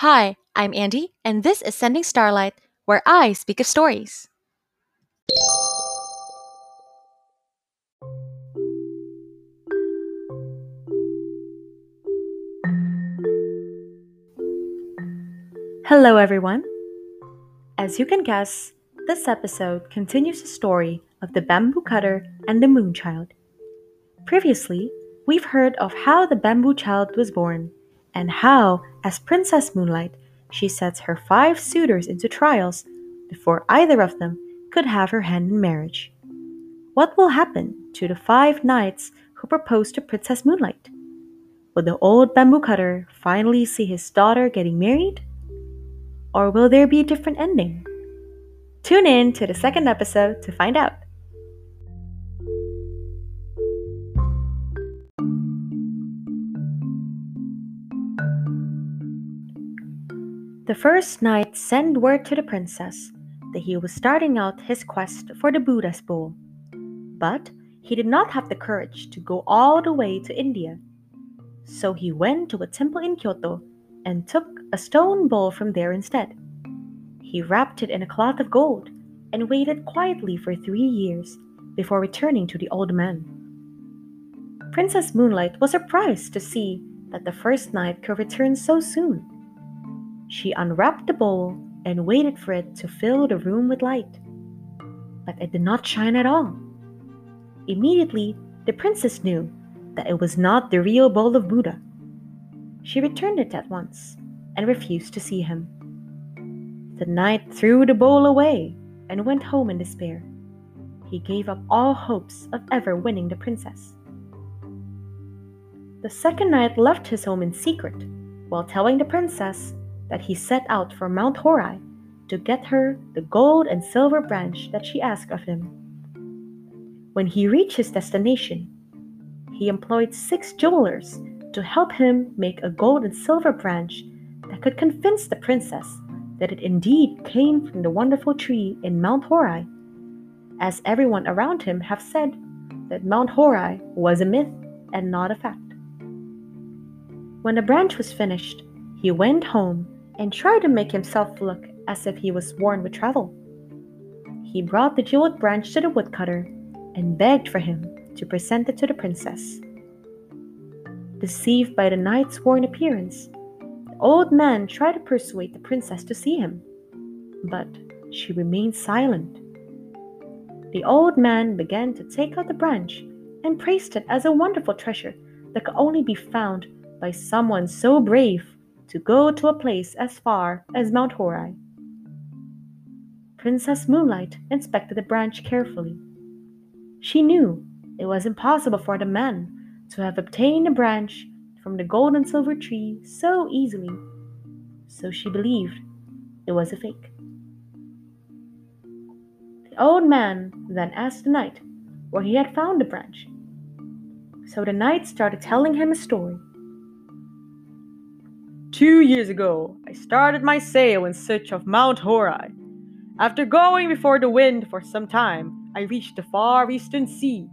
Hi, I'm Andy, and this is Sending Starlight, where I speak of stories. Hello, everyone. As you can guess, this episode continues the story of the bamboo cutter and the moonchild. Previously, we've heard of how the bamboo child was born, and how, as Princess Moonlight, she sets her five suitors into trials before either of them could have her hand in marriage. What will happen to the five knights who propose to Princess Moonlight? Will the old bamboo cutter finally see his daughter getting married? Or will there be a different ending? Tune in to the second episode to find out. The first knight sent word to the princess that he was starting out his quest for the Buddha's bowl. But he did not have the courage to go all the way to India. So he went to a temple in Kyoto and took a stone bowl from there instead. He wrapped it in a cloth of gold and waited quietly for three years before returning to the old man. Princess Moonlight was surprised to see that the first knight could return so soon. She unwrapped the bowl and waited for it to fill the room with light. But it did not shine at all. Immediately, the princess knew that it was not the real bowl of Buddha. She returned it at once and refused to see him. The knight threw the bowl away and went home in despair. He gave up all hopes of ever winning the princess. The second knight left his home in secret while telling the princess that he set out for Mount Horai to get her the gold and silver branch that she asked of him. When he reached his destination, he employed six jewelers to help him make a gold and silver branch that could convince the princess that it indeed came from the wonderful tree in Mount Horai, as everyone around him have said that Mount Horai was a myth and not a fact. When the branch was finished, he went home and tried to make himself look as if he was worn with travel. He brought the jeweled branch to the woodcutter and begged for him to present it to the princess. Deceived by the knight's worn appearance, the old man tried to persuade the princess to see him, but she remained silent. The old man began to take out the branch and praised it as a wonderful treasure that could only be found by someone so brave to go to a place as far as Mount Horai. Princess Moonlight inspected the branch carefully. She knew it was impossible for the man to have obtained a branch from the gold and silver tree so easily, so she believed it was a fake. The old man then asked the knight where he had found the branch. So the knight started telling him a story Two years ago, I started my sail in search of Mount Horai. After going before the wind for some time, I reached the far eastern sea.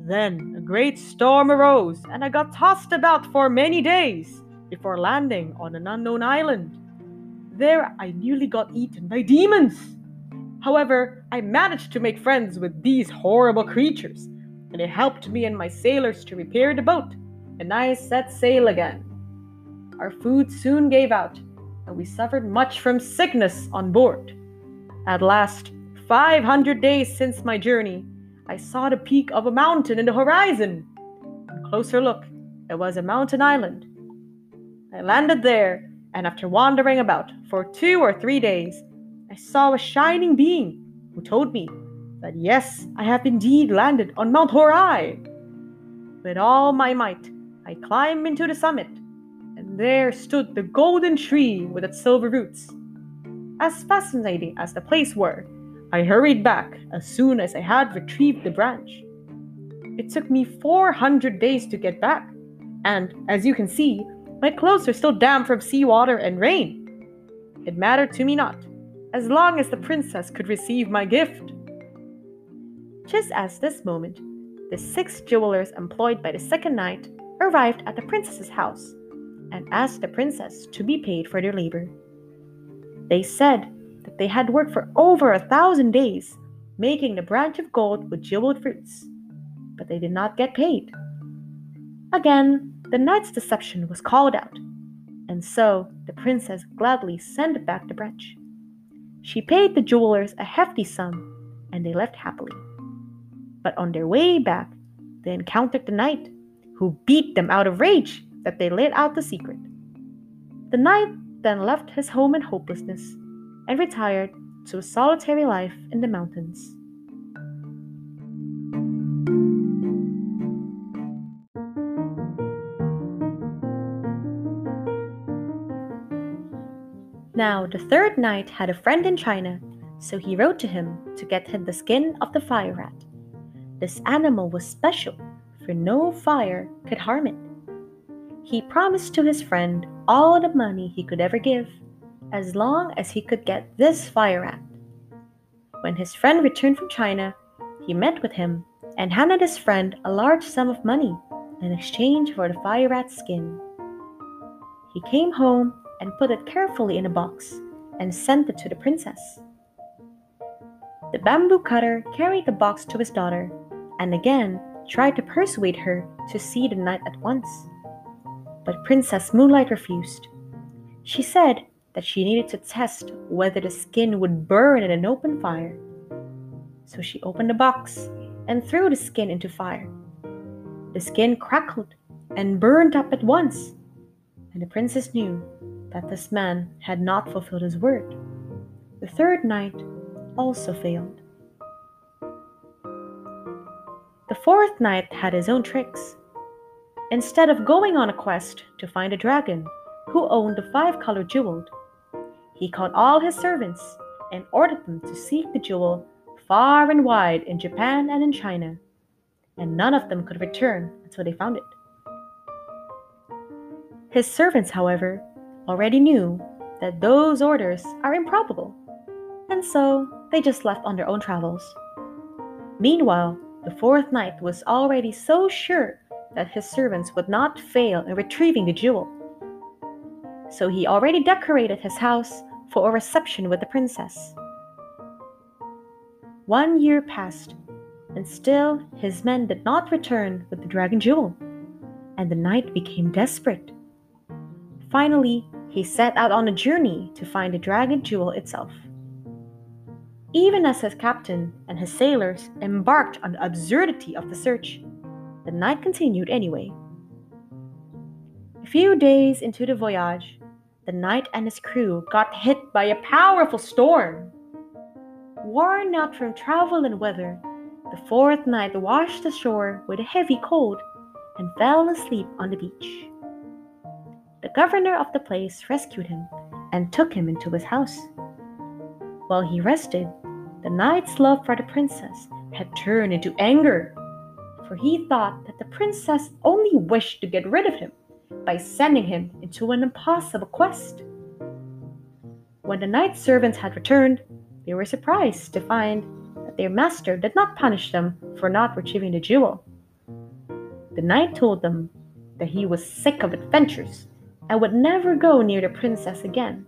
Then a great storm arose, and I got tossed about for many days before landing on an unknown island. There, I nearly got eaten by demons. However, I managed to make friends with these horrible creatures, and they helped me and my sailors to repair the boat, and I set sail again. Our food soon gave out, and we suffered much from sickness on board. At last, 500 days since my journey, I saw the peak of a mountain in the horizon. A closer look, it was a mountain island. I landed there, and after wandering about for two or three days, I saw a shining being who told me that yes, I have indeed landed on Mount Horai. With all my might, I climbed into the summit there stood the golden tree with its silver roots. As fascinating as the place were, I hurried back as soon as I had retrieved the branch. It took me 400 days to get back, and as you can see, my clothes are still damp from seawater and rain. It mattered to me not, as long as the princess could receive my gift. Just as this moment, the six jewelers employed by the second knight arrived at the princess's house and asked the princess to be paid for their labor. They said that they had worked for over a thousand days, making the branch of gold with jeweled fruits, but they did not get paid. Again, the knight's deception was called out, and so the princess gladly sent back the branch. She paid the jewelers a hefty sum, and they left happily. But on their way back, they encountered the knight, who beat them out of rage that they laid out the secret. The knight then left his home in hopelessness and retired to a solitary life in the mountains. Now, the third knight had a friend in China, so he wrote to him to get him the skin of the fire rat. This animal was special, for no fire could harm it. He promised to his friend all the money he could ever give, as long as he could get this fire rat. When his friend returned from China, he met with him and handed his friend a large sum of money in exchange for the fire rat's skin. He came home and put it carefully in a box and sent it to the princess. The bamboo cutter carried the box to his daughter and again tried to persuade her to see the knight at once. But Princess Moonlight refused. She said that she needed to test whether the skin would burn in an open fire. So she opened the box and threw the skin into fire. The skin crackled and burned up at once, and the princess knew that this man had not fulfilled his word. The third knight also failed. The fourth knight had his own tricks. Instead of going on a quest to find a dragon who owned the five colored jewel, he called all his servants and ordered them to seek the jewel far and wide in Japan and in China, and none of them could return until they found it. His servants, however, already knew that those orders are improbable, and so they just left on their own travels. Meanwhile, the fourth knight was already so sure that his servants would not fail in retrieving the jewel. So he already decorated his house for a reception with the princess. One year passed, and still his men did not return with the dragon jewel, and the knight became desperate. Finally, he set out on a journey to find the dragon jewel itself. Even as his captain and his sailors embarked on the absurdity of the search, the knight continued anyway. A few days into the voyage, the knight and his crew got hit by a powerful storm. Worn out from travel and weather, the fourth knight washed ashore with a heavy cold and fell asleep on the beach. The governor of the place rescued him and took him into his house. While he rested, the knight's love for the princess had turned into anger, for he thought that the princess only wished to get rid of him by sending him into an impossible quest. When the knight's servants had returned, they were surprised to find that their master did not punish them for not retrieving the jewel. The knight told them that he was sick of adventures and would never go near the princess again.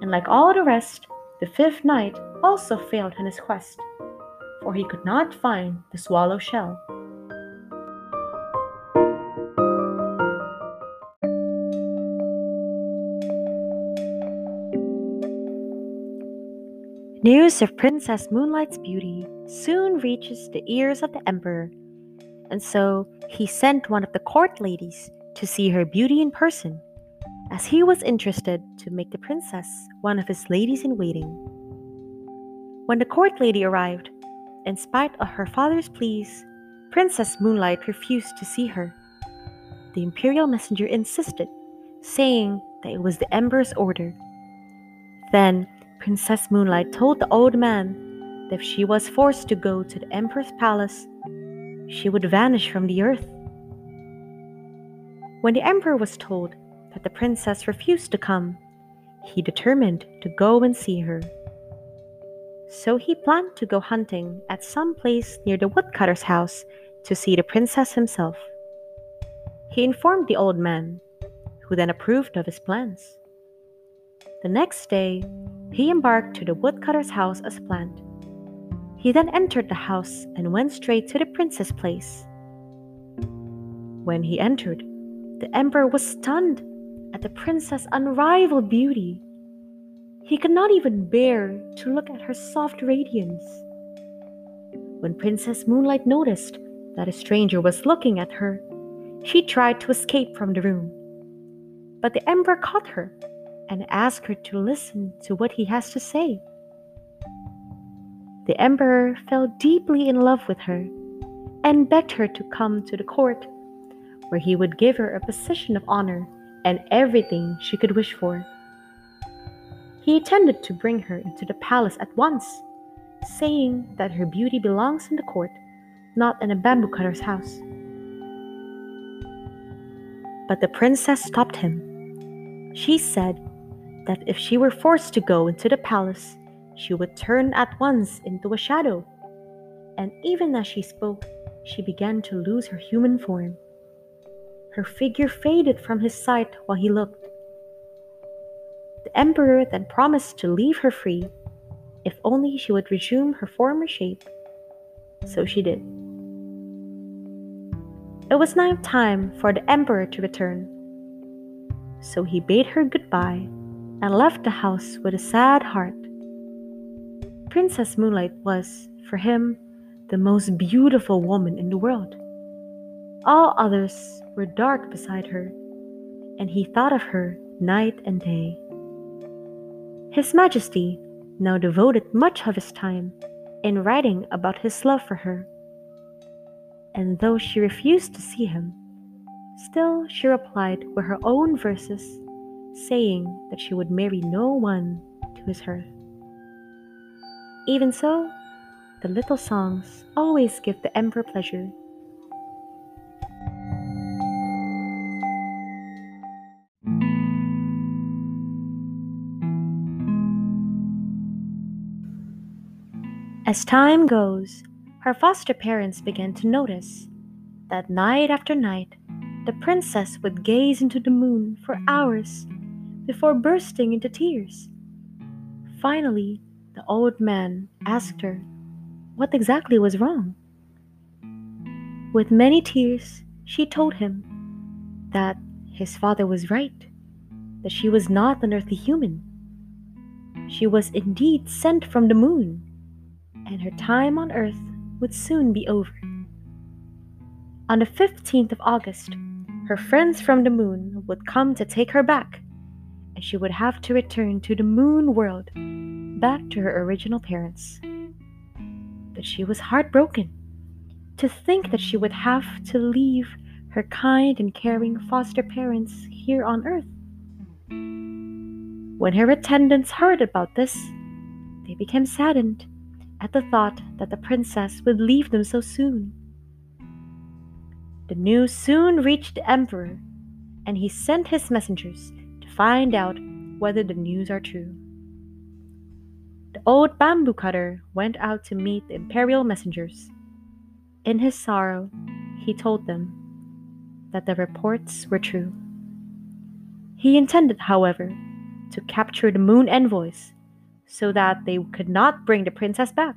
And like all the rest, the fifth knight also failed in his quest, for he could not find the swallow shell. News of Princess Moonlight's beauty soon reaches the ears of the Emperor, and so he sent one of the court ladies to see her beauty in person, as he was interested to make the princess one of his ladies in waiting. When the court lady arrived, in spite of her father's pleas, Princess Moonlight refused to see her. The imperial messenger insisted, saying that it was the emperor's order. Then Princess Moonlight told the old man that if she was forced to go to the emperor's palace, she would vanish from the earth. When the emperor was told that the princess refused to come, he determined to go and see her. So he planned to go hunting at some place near the woodcutter's house to see the princess himself. He informed the old man, who then approved of his plans. The next day, he embarked to the woodcutter's house as planned. He then entered the house and went straight to the princess' place. When he entered, the emperor was stunned at the princess' unrivaled beauty. He could not even bear to look at her soft radiance. When Princess Moonlight noticed that a stranger was looking at her, she tried to escape from the room. But the emperor caught her and asked her to listen to what he has to say. The emperor fell deeply in love with her and begged her to come to the court, where he would give her a position of honor and everything she could wish for. He intended to bring her into the palace at once, saying that her beauty belongs in the court, not in a bamboo cutter's house. But the princess stopped him. She said that if she were forced to go into the palace, she would turn at once into a shadow. And even as she spoke, she began to lose her human form. Her figure faded from his sight while he looked. Emperor then promised to leave her free if only she would resume her former shape. So she did. It was now time for the emperor to return. So he bade her goodbye and left the house with a sad heart. Princess Moonlight was, for him, the most beautiful woman in the world. All others were dark beside her, and he thought of her night and day. His Majesty now devoted much of his time in writing about his love for her. And though she refused to see him, still she replied with her own verses, saying that she would marry no one to his hearth. Even so, the little songs always give the emperor pleasure. As time goes, her foster parents began to notice that night after night, the princess would gaze into the moon for hours before bursting into tears. Finally, the old man asked her what exactly was wrong. With many tears, she told him that his father was right, that she was not an earthly human. She was indeed sent from the moon, and her time on earth would soon be over. On the 15th of August, her friends from the moon would come to take her back, and she would have to return to the moon world back to her original parents. But she was heartbroken to think that she would have to leave her kind and caring foster parents here on earth. When her attendants heard about this, they became saddened at the thought that the princess would leave them so soon. The news soon reached the emperor, and he sent his messengers to find out whether the news are true. The old bamboo cutter went out to meet the imperial messengers. In his sorrow, he told them that the reports were true. He intended, however, to capture the moon envoys so that they could not bring the princess back.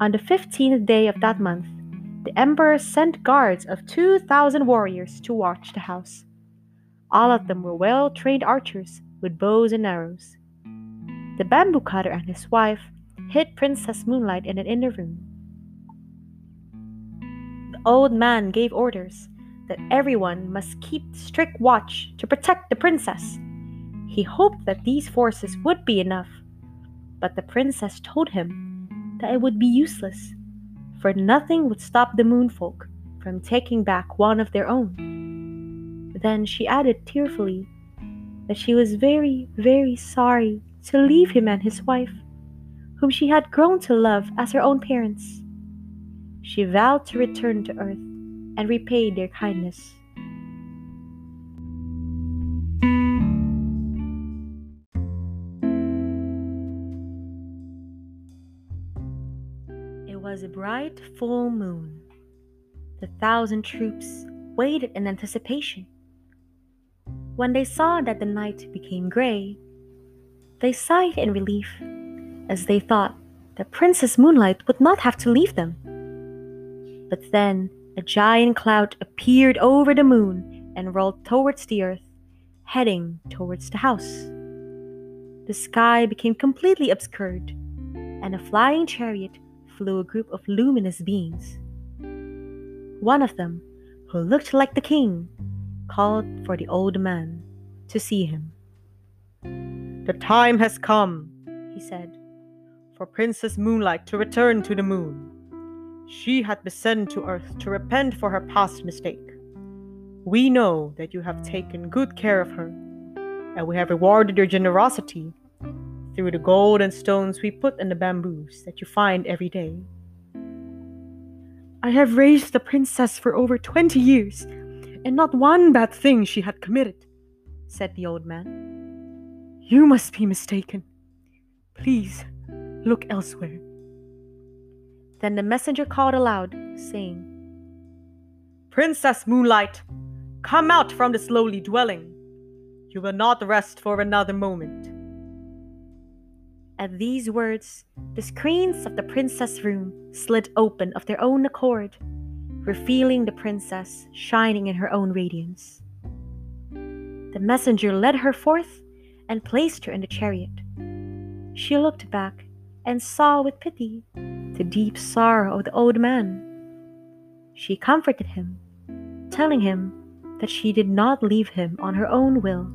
On the 15th day of that month, the emperor sent guards of 2,000 warriors to watch the house. All of them were well trained archers with bows and arrows. The bamboo cutter and his wife hid Princess Moonlight in an inner room. The old man gave orders that everyone must keep strict watch to protect the princess. He hoped that these forces would be enough, but the princess told him that it would be useless, for nothing would stop the moonfolk from taking back one of their own. Then she added tearfully that she was very, very sorry to leave him and his wife, whom she had grown to love as her own parents. She vowed to return to earth and repay their kindness. Bright full moon. The thousand troops waited in anticipation. When they saw that the night became gray, they sighed in relief as they thought that Princess Moonlight would not have to leave them. But then a giant cloud appeared over the moon and rolled towards the earth, heading towards the house. The sky became completely obscured, and a flying chariot flew a group of luminous beings. One of them, who looked like the king, called for the old man to see him. The time has come, he said, for Princess Moonlight to return to the moon. She had been sent to Earth to repent for her past mistake. We know that you have taken good care of her, and we have rewarded your generosity through the gold and stones we put in the bamboos that you find every day. I have raised the princess for over twenty years, and not one bad thing she had committed, said the old man. You must be mistaken. Please look elsewhere. Then the messenger called aloud, saying, Princess Moonlight, come out from this lowly dwelling. You will not rest for another moment. At these words, the screens of the princess' room slid open of their own accord, revealing the princess shining in her own radiance. The messenger led her forth and placed her in the chariot. She looked back and saw with pity the deep sorrow of the old man. She comforted him, telling him that she did not leave him on her own will,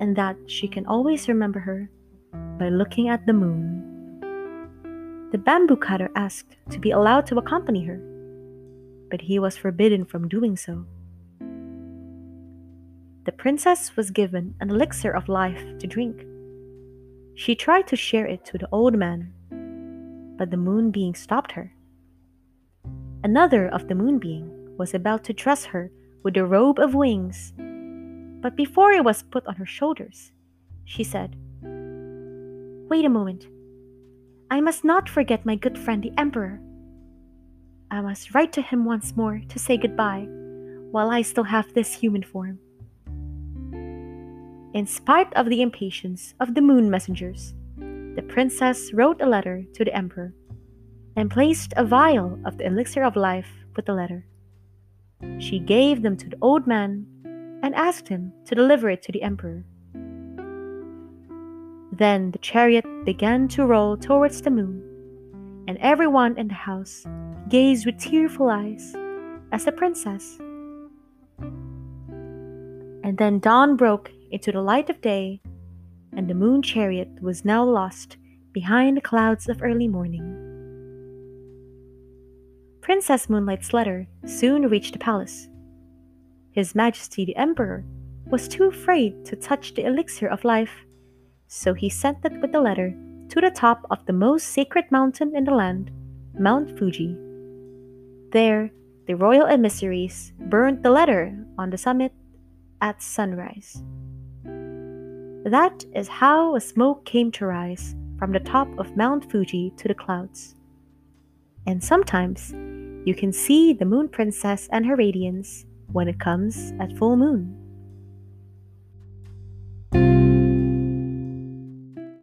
and that she can always remember her by looking at the moon. The bamboo cutter asked to be allowed to accompany her, but he was forbidden from doing so. The princess was given an elixir of life to drink. She tried to share it to the old man, but the moon being stopped her. Another of the moon being was about to dress her with a robe of wings, but before it was put on her shoulders, she said, Wait a moment. I must not forget my good friend the Emperor. I must write to him once more to say goodbye while I still have this human form. In spite of the impatience of the moon messengers, the princess wrote a letter to the emperor and placed a vial of the elixir of life with the letter. She gave them to the old man and asked him to deliver it to the emperor. Then the chariot began to roll towards the moon, and everyone in the house gazed with tearful eyes as the princess. And then dawn broke into the light of day, and the moon chariot was now lost behind the clouds of early morning. Princess Moonlight's letter soon reached the palace. His Majesty the Emperor was too afraid to touch the elixir of life so he sent it with the letter to the top of the most sacred mountain in the land, Mount Fuji. There, the royal emissaries burned the letter on the summit at sunrise. That is how a smoke came to rise from the top of Mount Fuji to the clouds. And sometimes you can see the Moon Princess and her radiance when it comes at full moon.